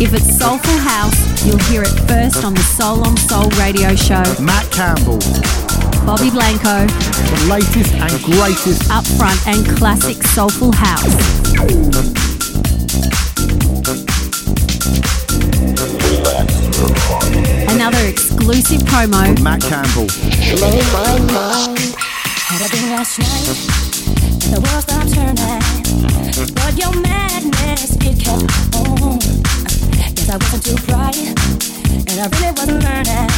If it's soulful house, you'll hear it first on the Soul on Soul radio show. Matt Campbell. Robbie Blanco. The latest and greatest upfront and classic soulful house. Another exclusive promo. From Matt Campbell. Made my mind. Had a dream last night. The world stopped turning. But your madness, it kept on. I wasn't too bright. And I really wasn't learning.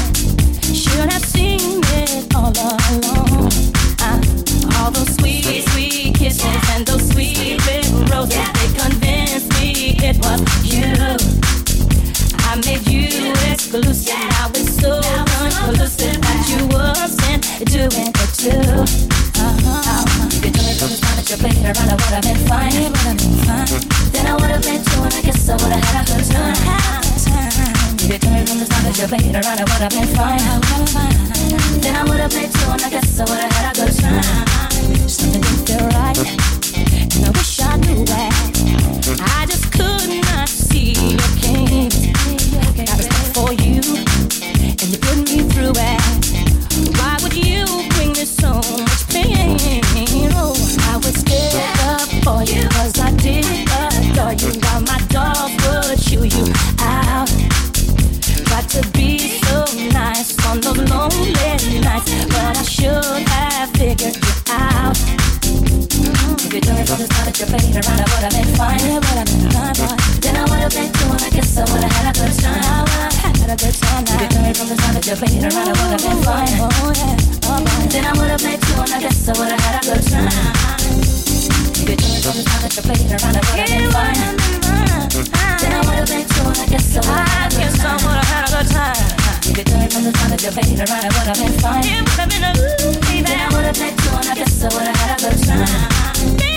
Should have seen it all along. Uh, all those sweet, sweet kisses and those sweet little roses, they convinced me it was you. I made you exclusive. Now it's so unconclusive that you wasn't doing it too. You around, I would have been fine. Then I would have been too, and I guess I would have had a good time. You around, I would have been fine. Then I would have been too, and I guess I would have had a good time. Something didn't feel right, and I wish I knew that. I just could not see your. I for you, and you put me through it. Why would you bring me so much pain? Oh, I would stick up for you, I did adore you. While my dog you out. Got to be so nice on those lonely nights, but I should have figured out. Mm-hmm. If you told me from the start you played around, I would have been fine. It would have been fine, boy. Then I would have been and I guess I would have had a good time. I oh, would have had a good time. You told me from the start that you played around, I would have been fine. Oh, yeah. oh. Then I would have been too, and I guess I would have had a good time. Told me from the start that you played around, I would have been fine. Then I would have been too, and I guess I would have had a good time. I would have had a good time. If you told me from the start that you played around, I would have been fine. It would have been a ooh, baby. Then I would have been too, and I guess I would have had a good time.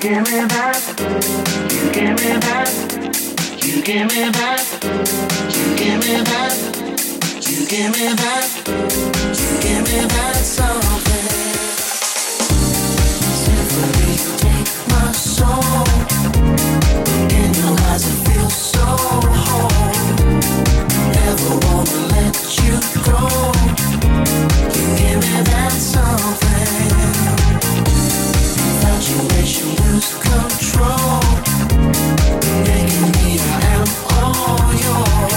give me that. You give me that. You give me that. You give me that. You give me that. You give me that something. Symphony, you take my soul. In your eyes, I feel so whole. Never wanna let you go. You give me that something. Control, making me I am all yours.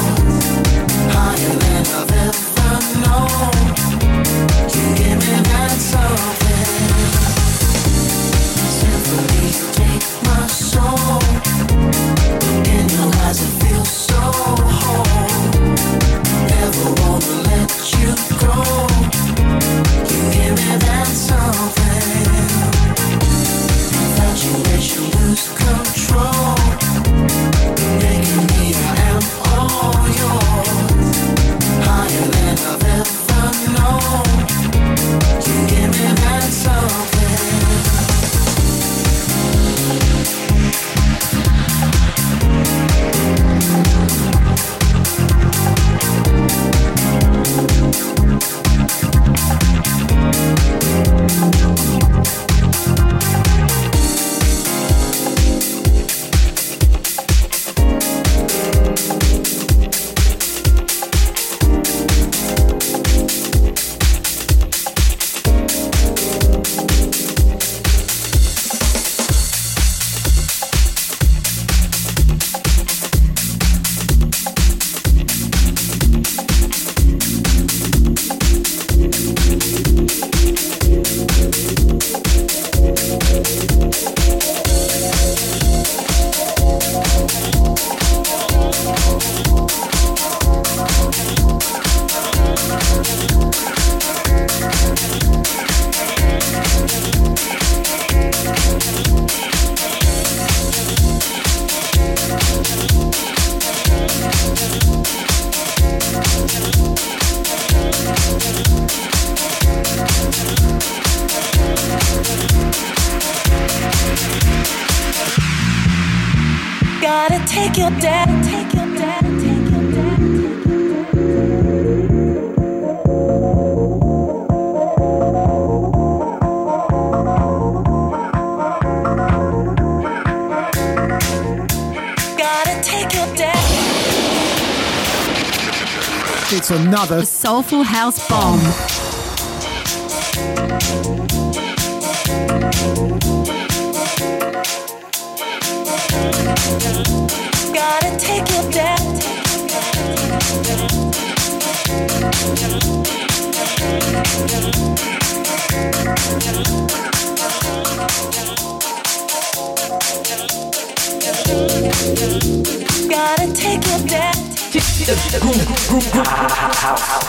the Soulful House Bomb.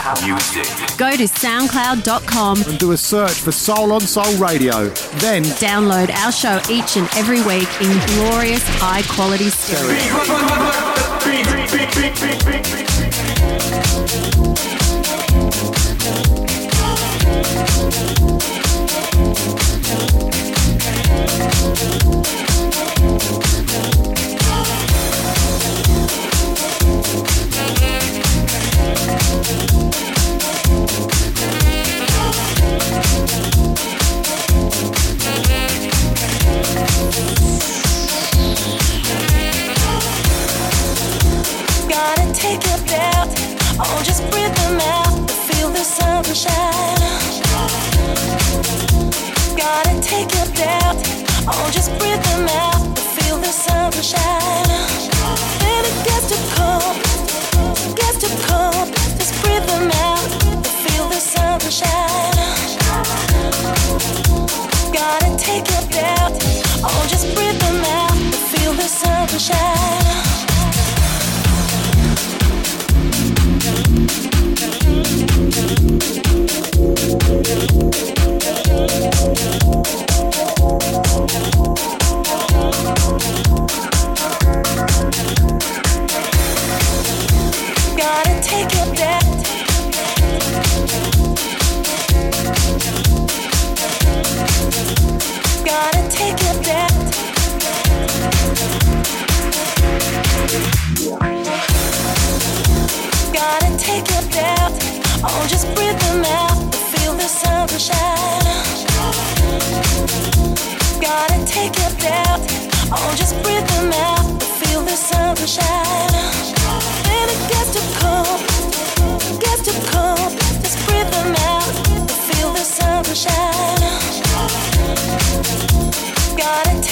Go to soundcloud.com and do a search for Soul on Soul Radio. Then download our show each and every week in glorious high quality stereo. I'll just breathe them out, feel the sunshine.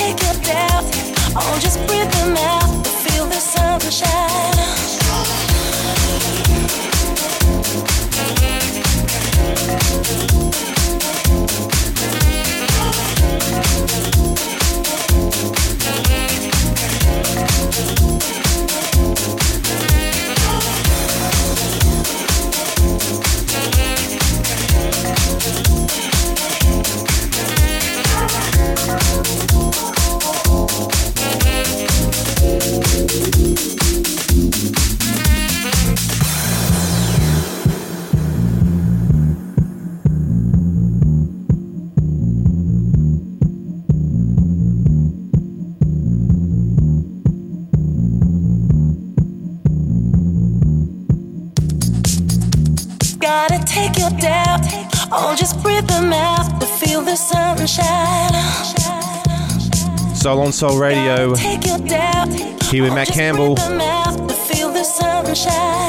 take a doubt, just breathe them out. Feel the sunshine. Soul on Soul Radio. Here with Matt Campbell.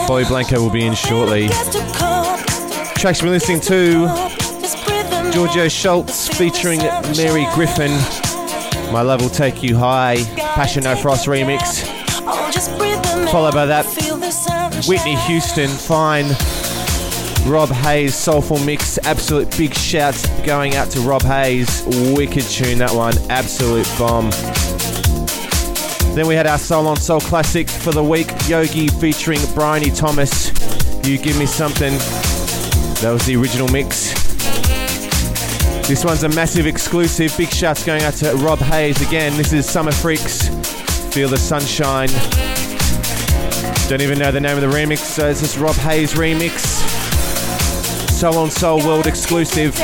Robbie Blanco will be in shortly. Tracks we're listening to Giorgio Schultz featuring Mary Griffin. My Love Will Take You High. Passion No Frost remix. Followed by that Whitney Houston, Fine. Rob Hayes Soulful Mix. Absolute big shouts going out to Rob Hayes. Wicked tune that one. Absolute bomb. Then we had our Soul on Soul classic for the week. Yogi featuring Bryony Thomas. You Give Me Something. That was the original mix. This one's a massive exclusive. Big shouts going out to Rob Hayes again. This is Summer Freaks. Feel the Sunshine. Don't even know the name of the remix, so it's just Rob Hayes remix. Soul on Soul World exclusive.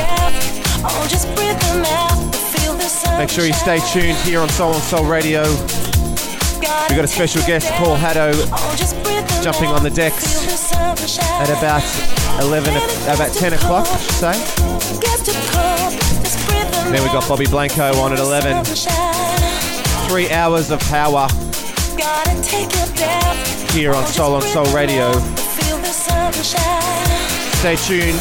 Make sure you stay tuned here on Soul on Soul Radio. We've got a special guest, Paul Haddo, jumping on the decks at about 11, about 10 o'clock, say. Then we've got Robbie Blanco on at 11. Three hours of power here on Soul on Soul Radio. Stay tuned.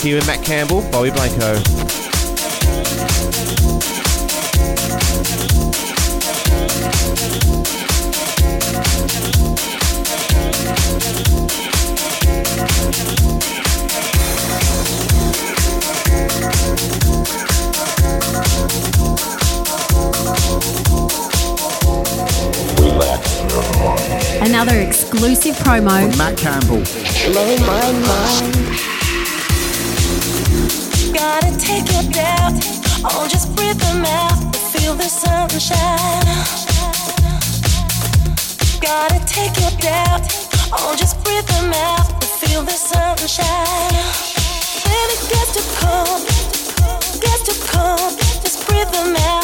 Here with Matt Campbell, Robbie Blanco. And now another exclusive promo from Matt Campbell. Blow my mind. Gotta take your doubt. Oh, just breathe them out. Feel the sunshine. Gotta take your doubt. Oh, just breathe them out. Feel the sunshine. When it gets too cold, gets too cold, just breathe them out.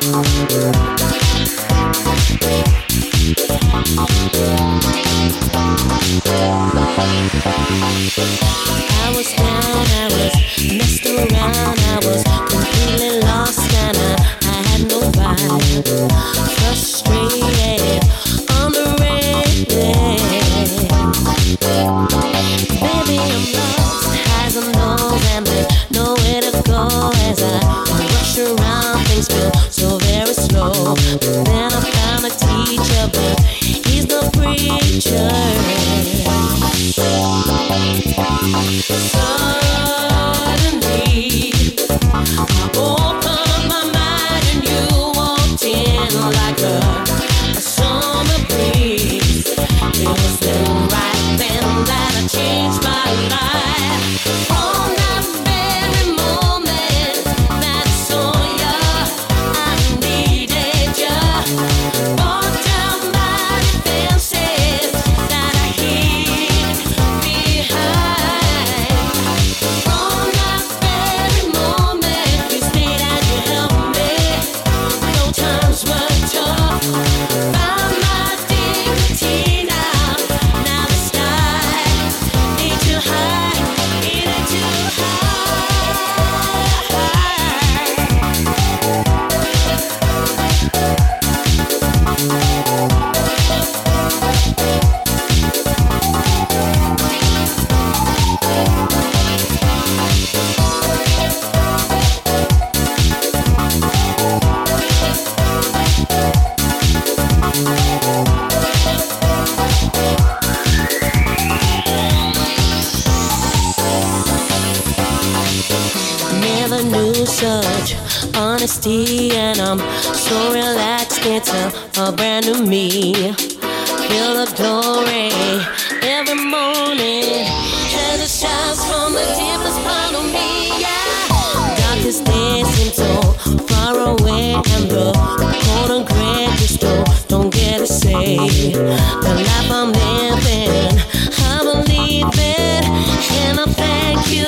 the sunshine. Relaxed. It's a, a brand new me. Feel the glory every morning as it shines from the deepest part of me. Yeah, darkest days seem so far away, and the cold and gray just don't, get to say the life I'm living. I believe it, and I thank you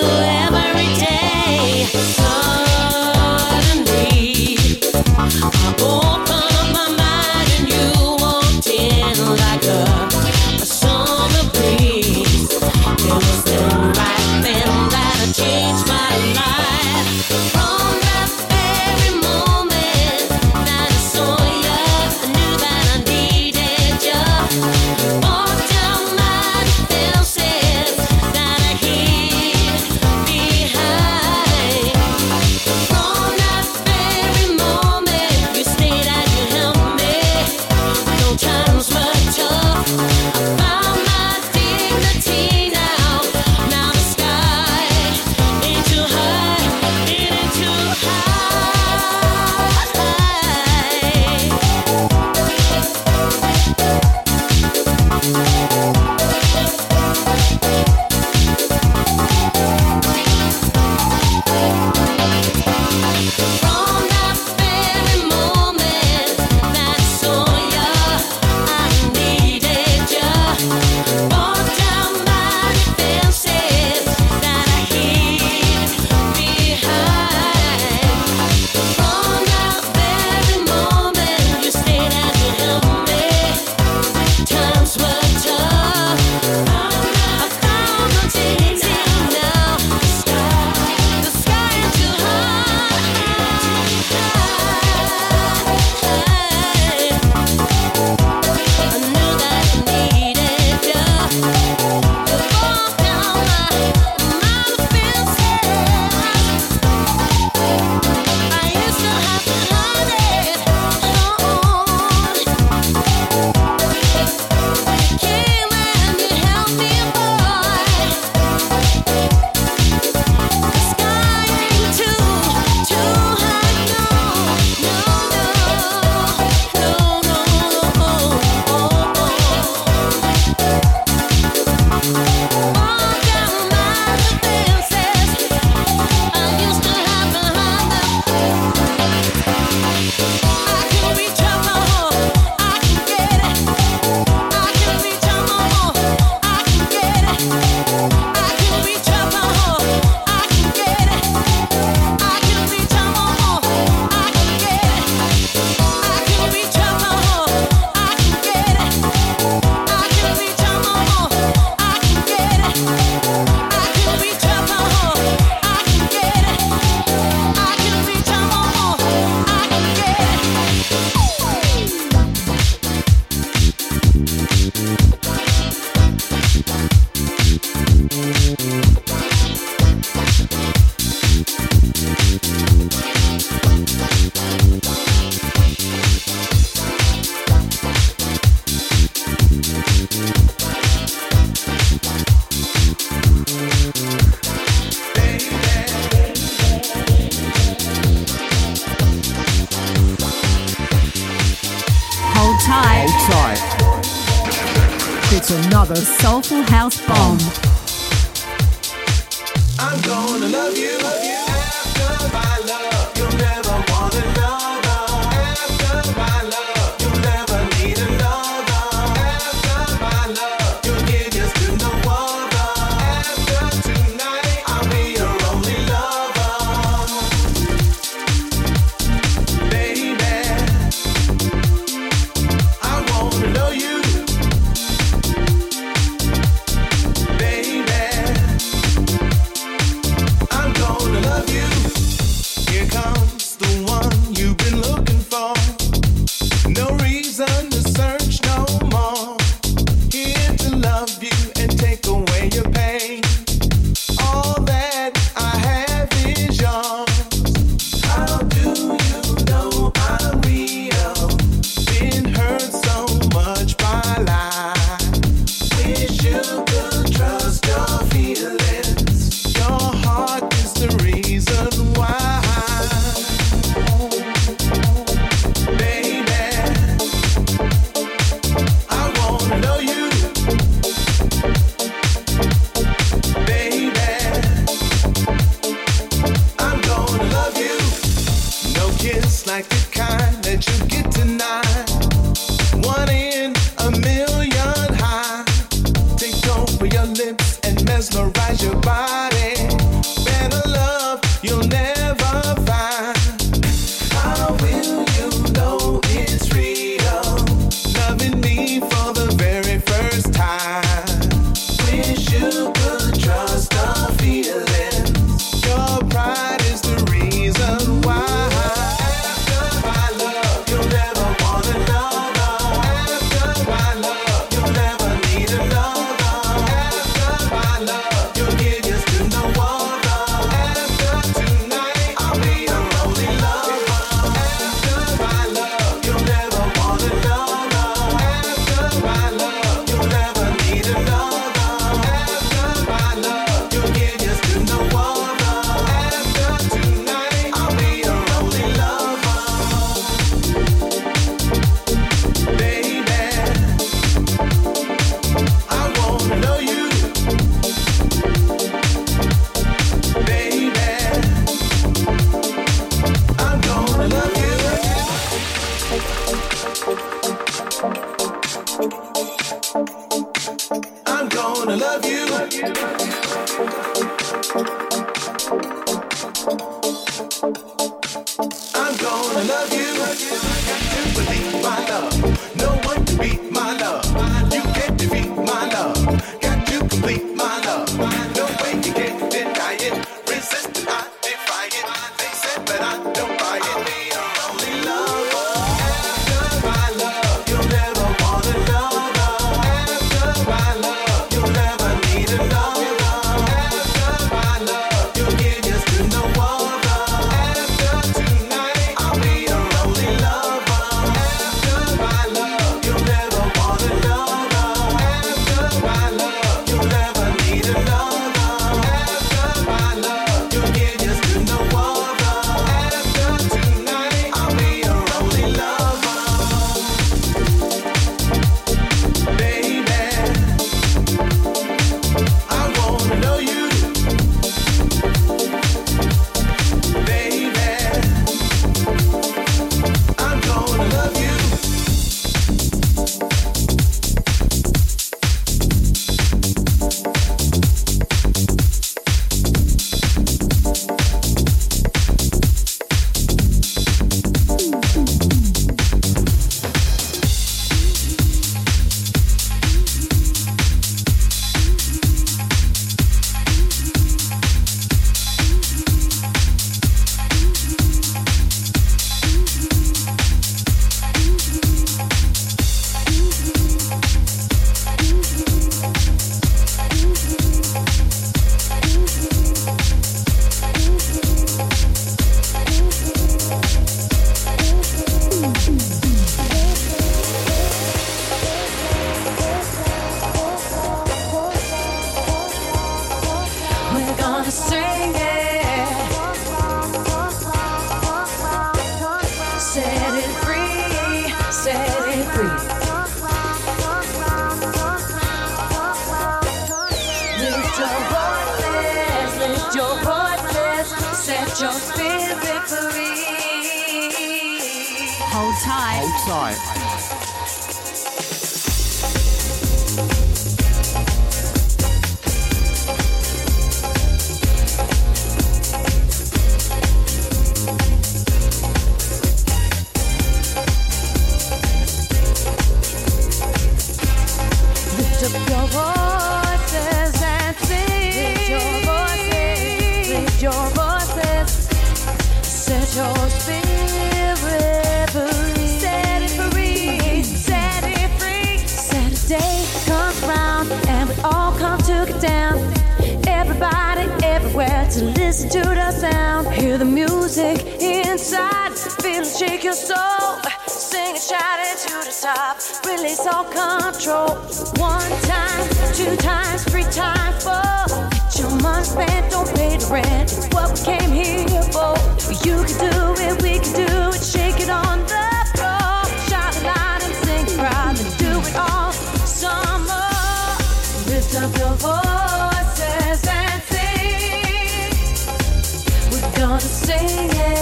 wanna say it.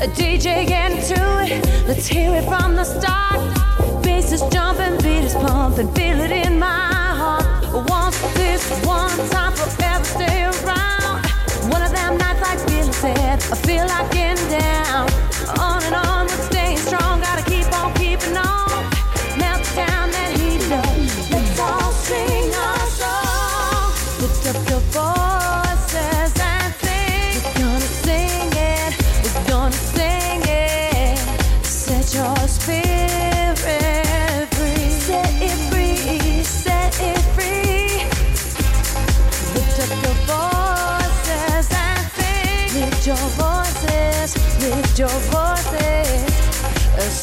a DJ getting to it. Let's hear it from the start. Bass is jumping, beat is pumping, feel it in my heart. Once this one time, forever stay around. One of them nights like Billy said, I feel like getting down. On and on, we're staying strong.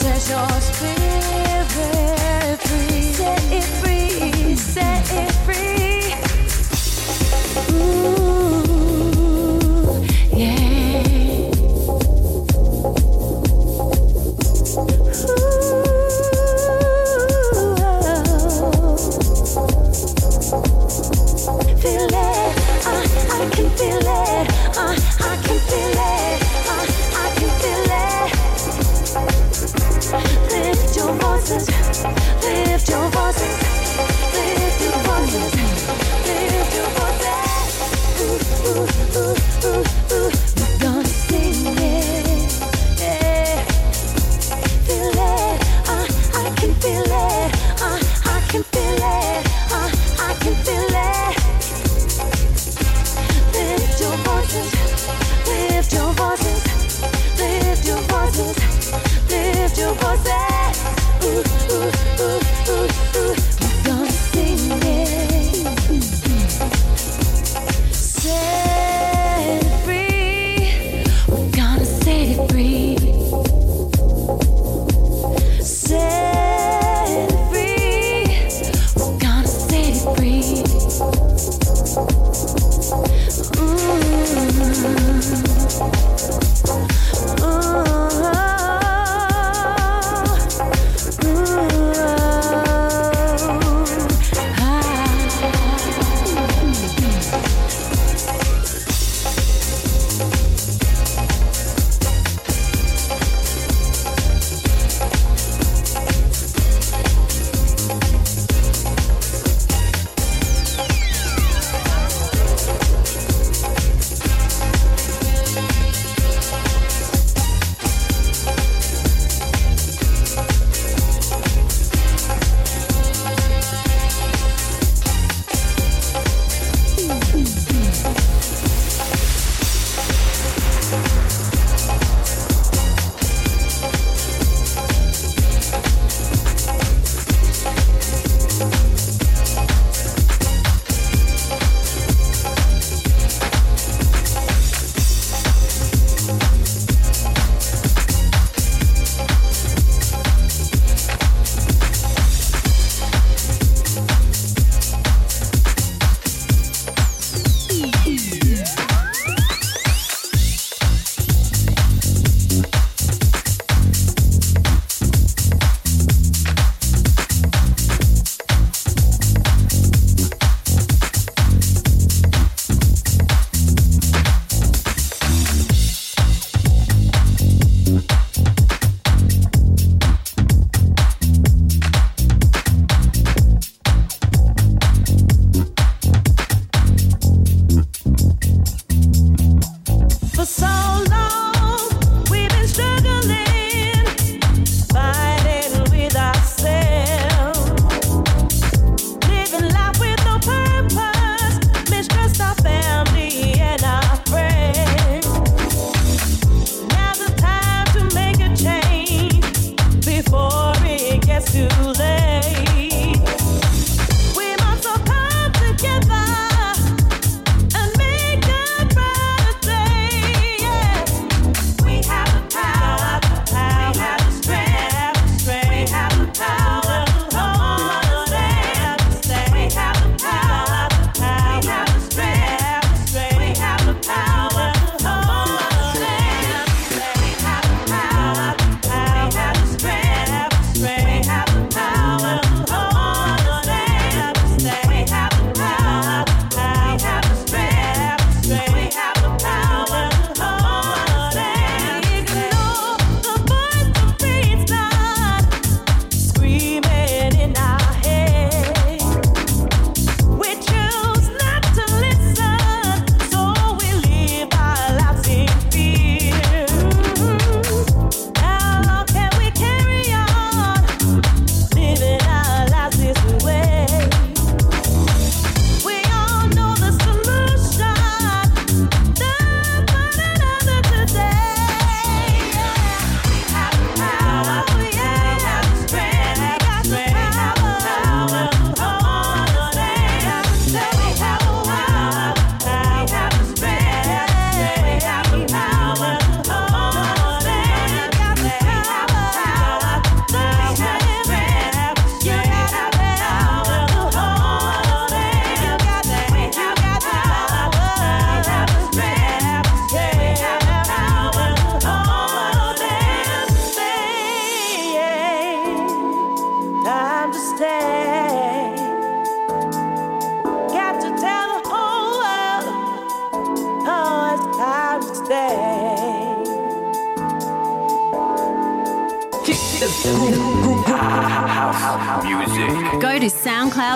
treasures clear. ooh, ooh, ooh.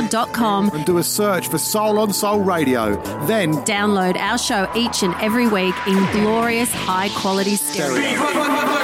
soulonsoul.com and do a search for Soul on Soul Radio. Then download our show each and every week in glorious high quality stereo.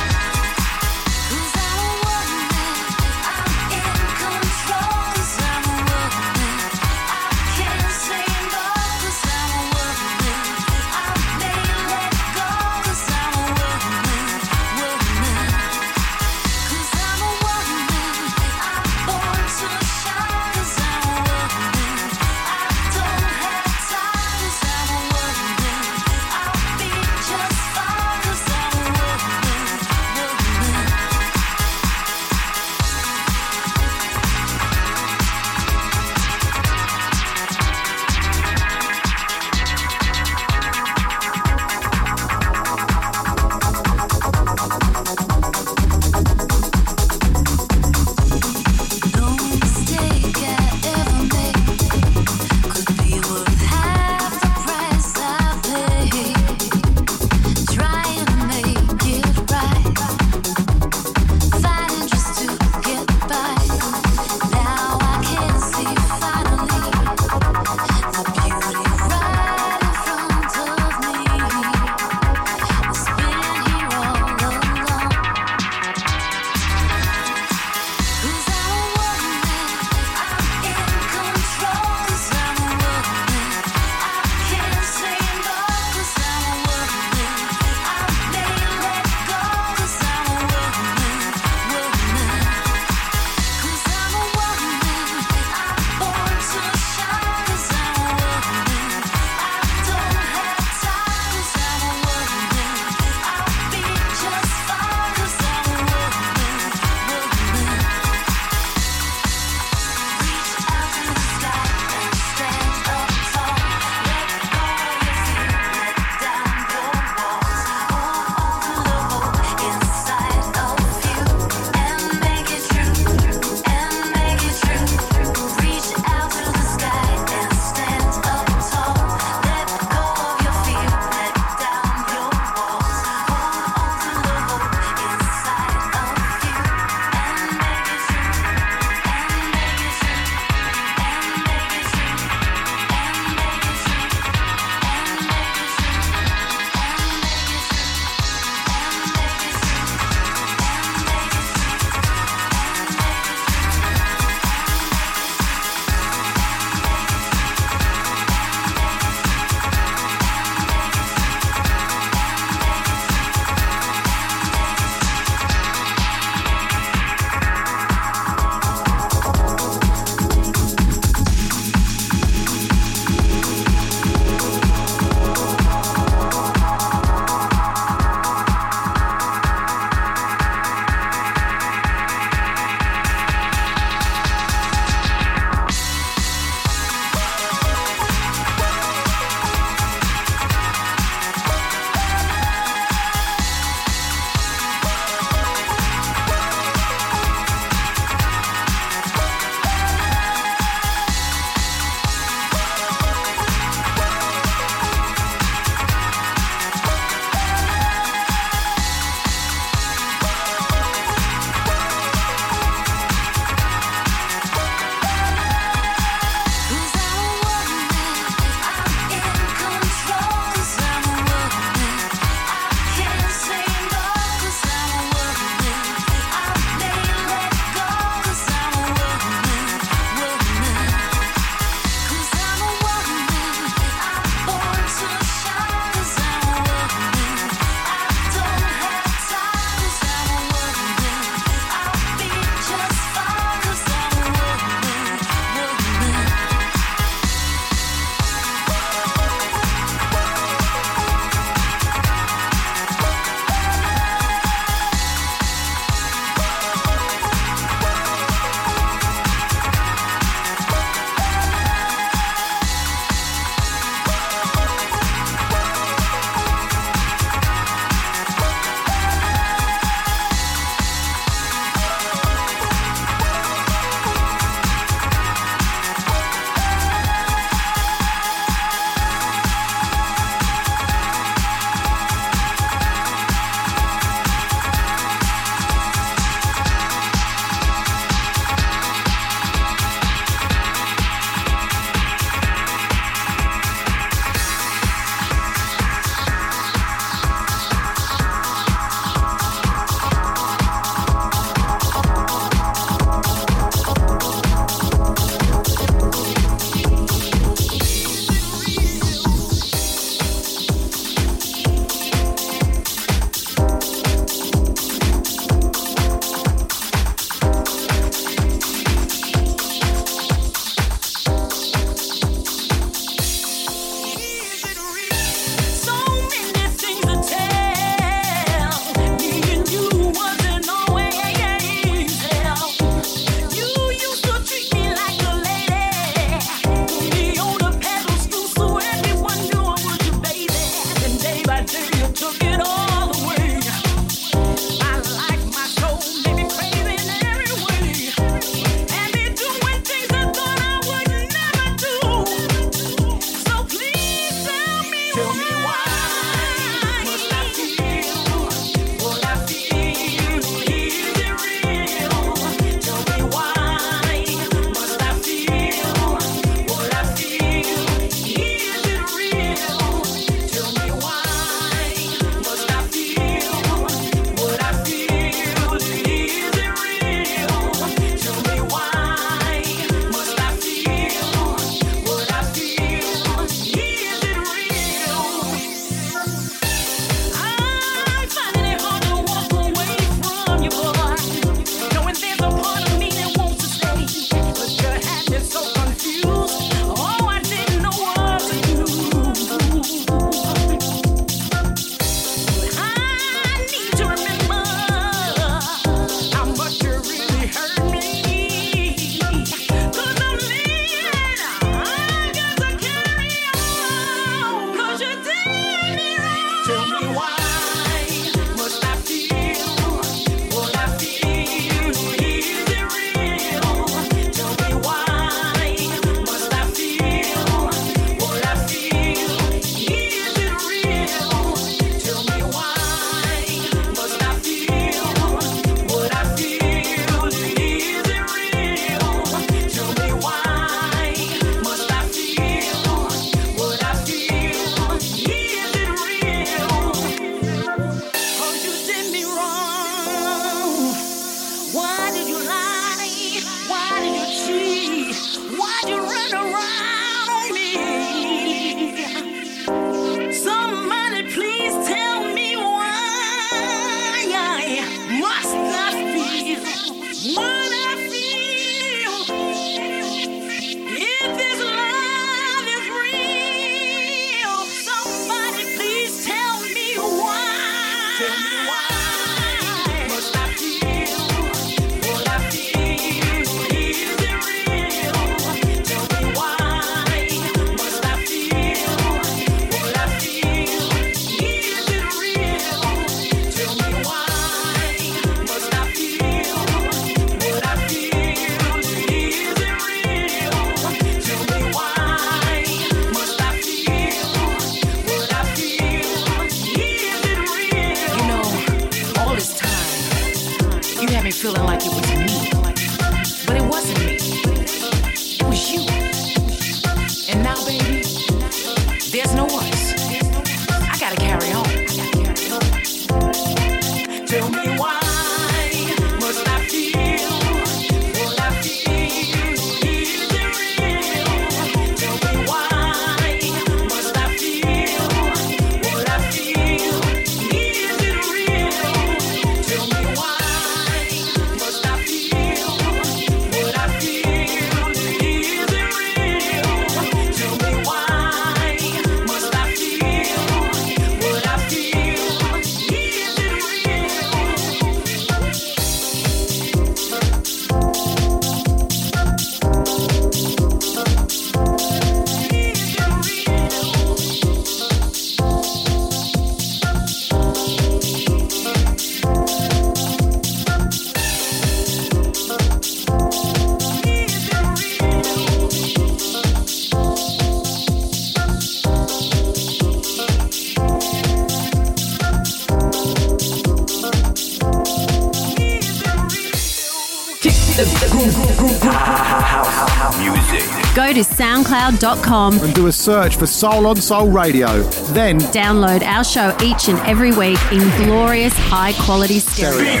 To soundcloud.com. and do a search for Soul on Soul Radio. Then Download our show each and every week in glorious high quality stereo.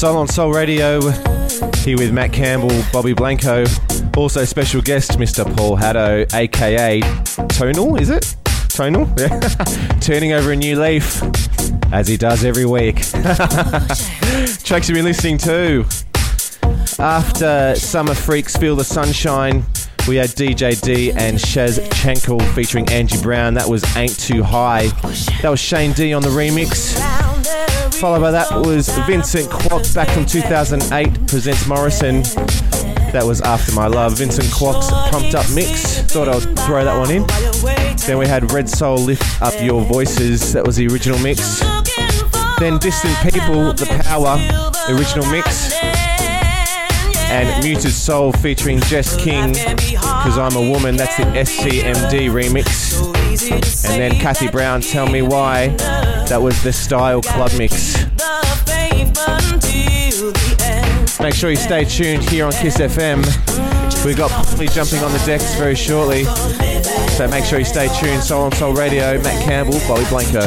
Soul on Soul Radio, here with Matt Campbell, Robbie Blanco, also special guest Mr. Paul Haddo, aka Tonal, is it? Tonal? Yeah. Turning over a new leaf, as he does every week. Tracks you've been listening to. After Summer Freaks Feel the Sunshine, we had DJ D and Shaz Chankel featuring Angie Brown. That was Ain't Too High. That was Shane D on the remix. Followed by that was Vincent Quox back from 2008 presents Morrison. That was After My Love. Vincent Quox pumped up mix. Thought I would throw that one in. Then we had Red Soul Lift Up Your Voices. That was the original mix. Then Distant People, The Power, original mix. And Muted Soul featuring Jess King, Cause I'm a Woman. That's the SCMD remix. And then Kathy Brown, Tell Me Why. That was the Style Club mix. Make sure you stay tuned here on Kiss FM. We've got Polly jumping on the decks very shortly. So make sure you stay tuned. Soul on Soul Radio, Matt Campbell, Robbie Blanco.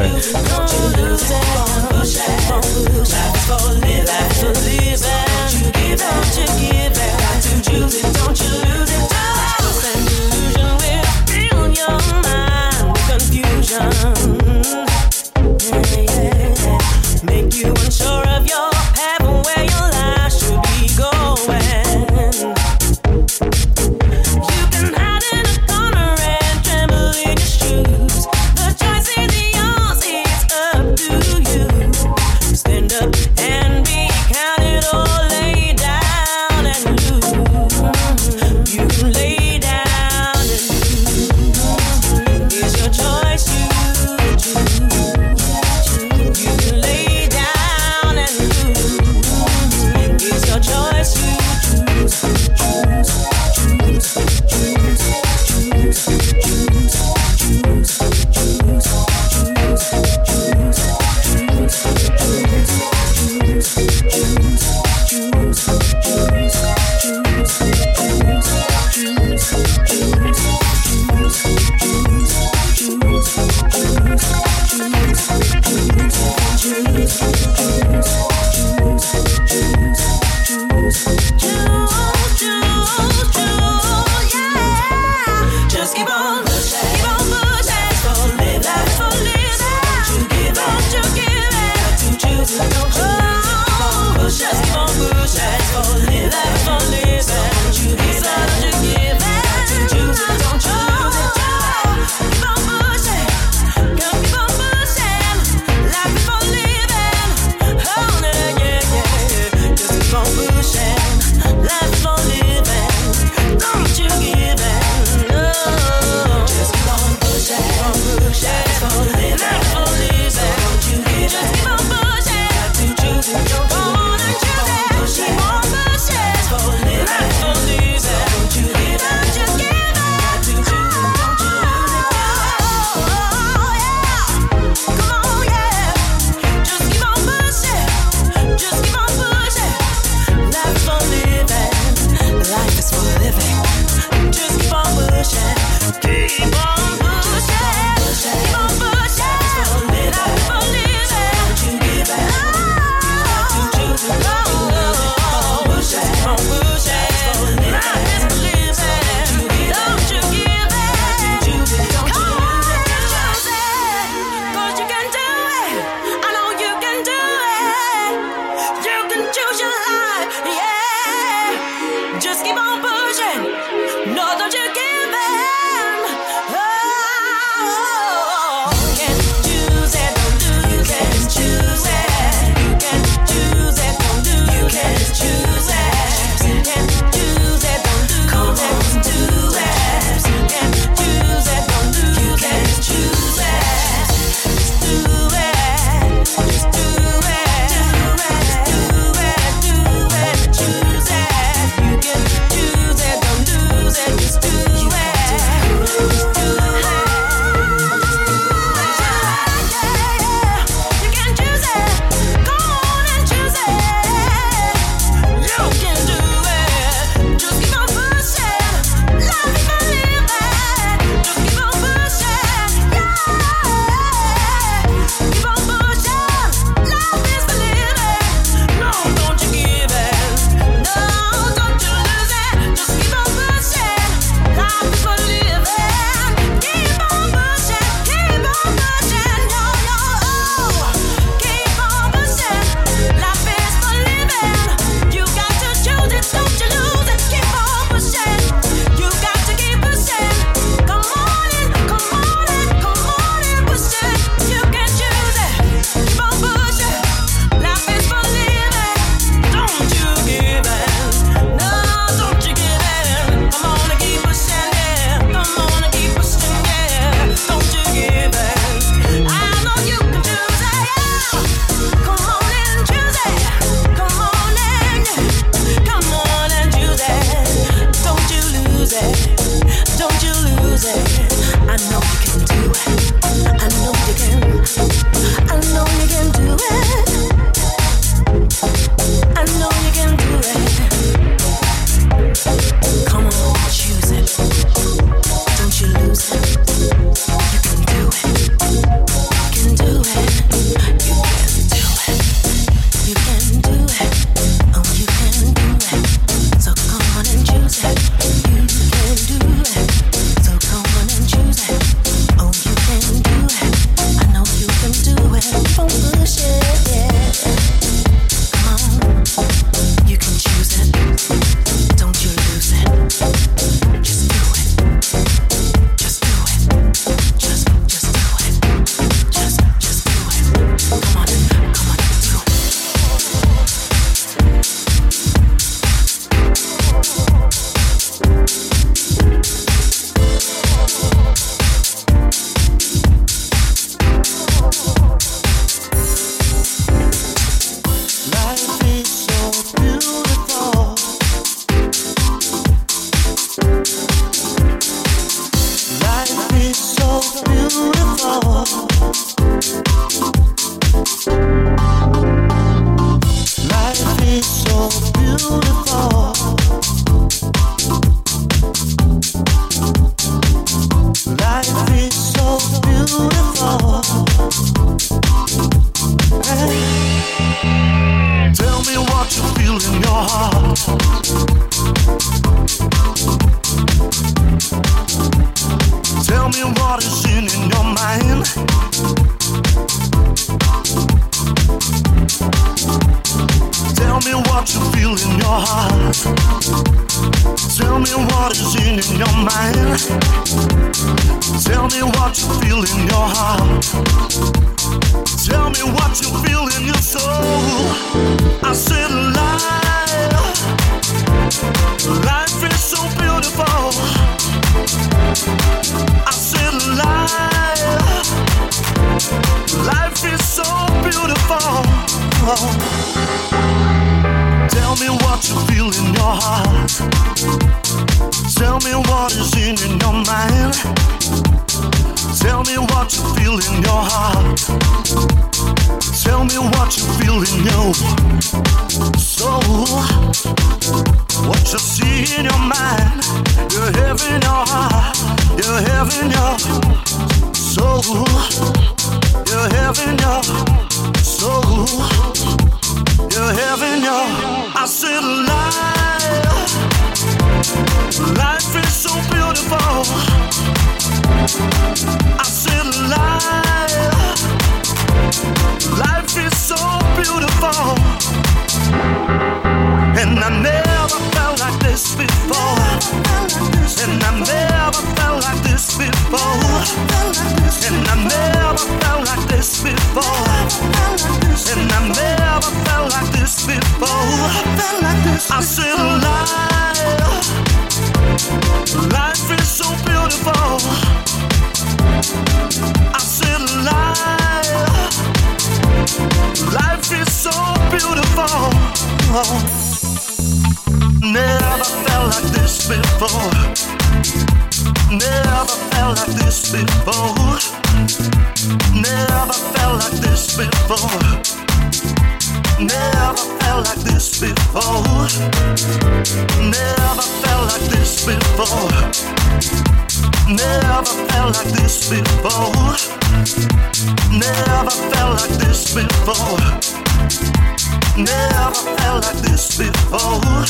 Before.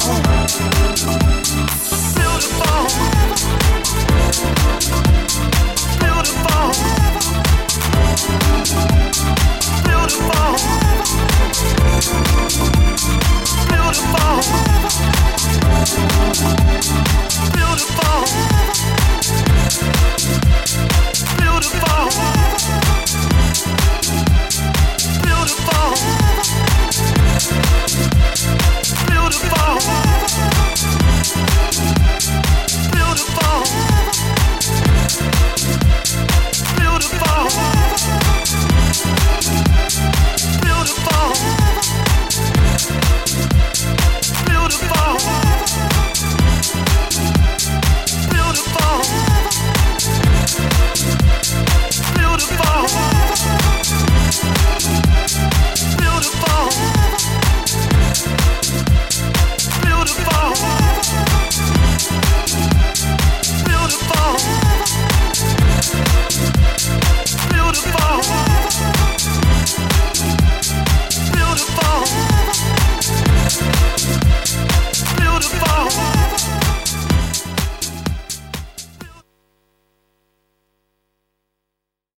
home.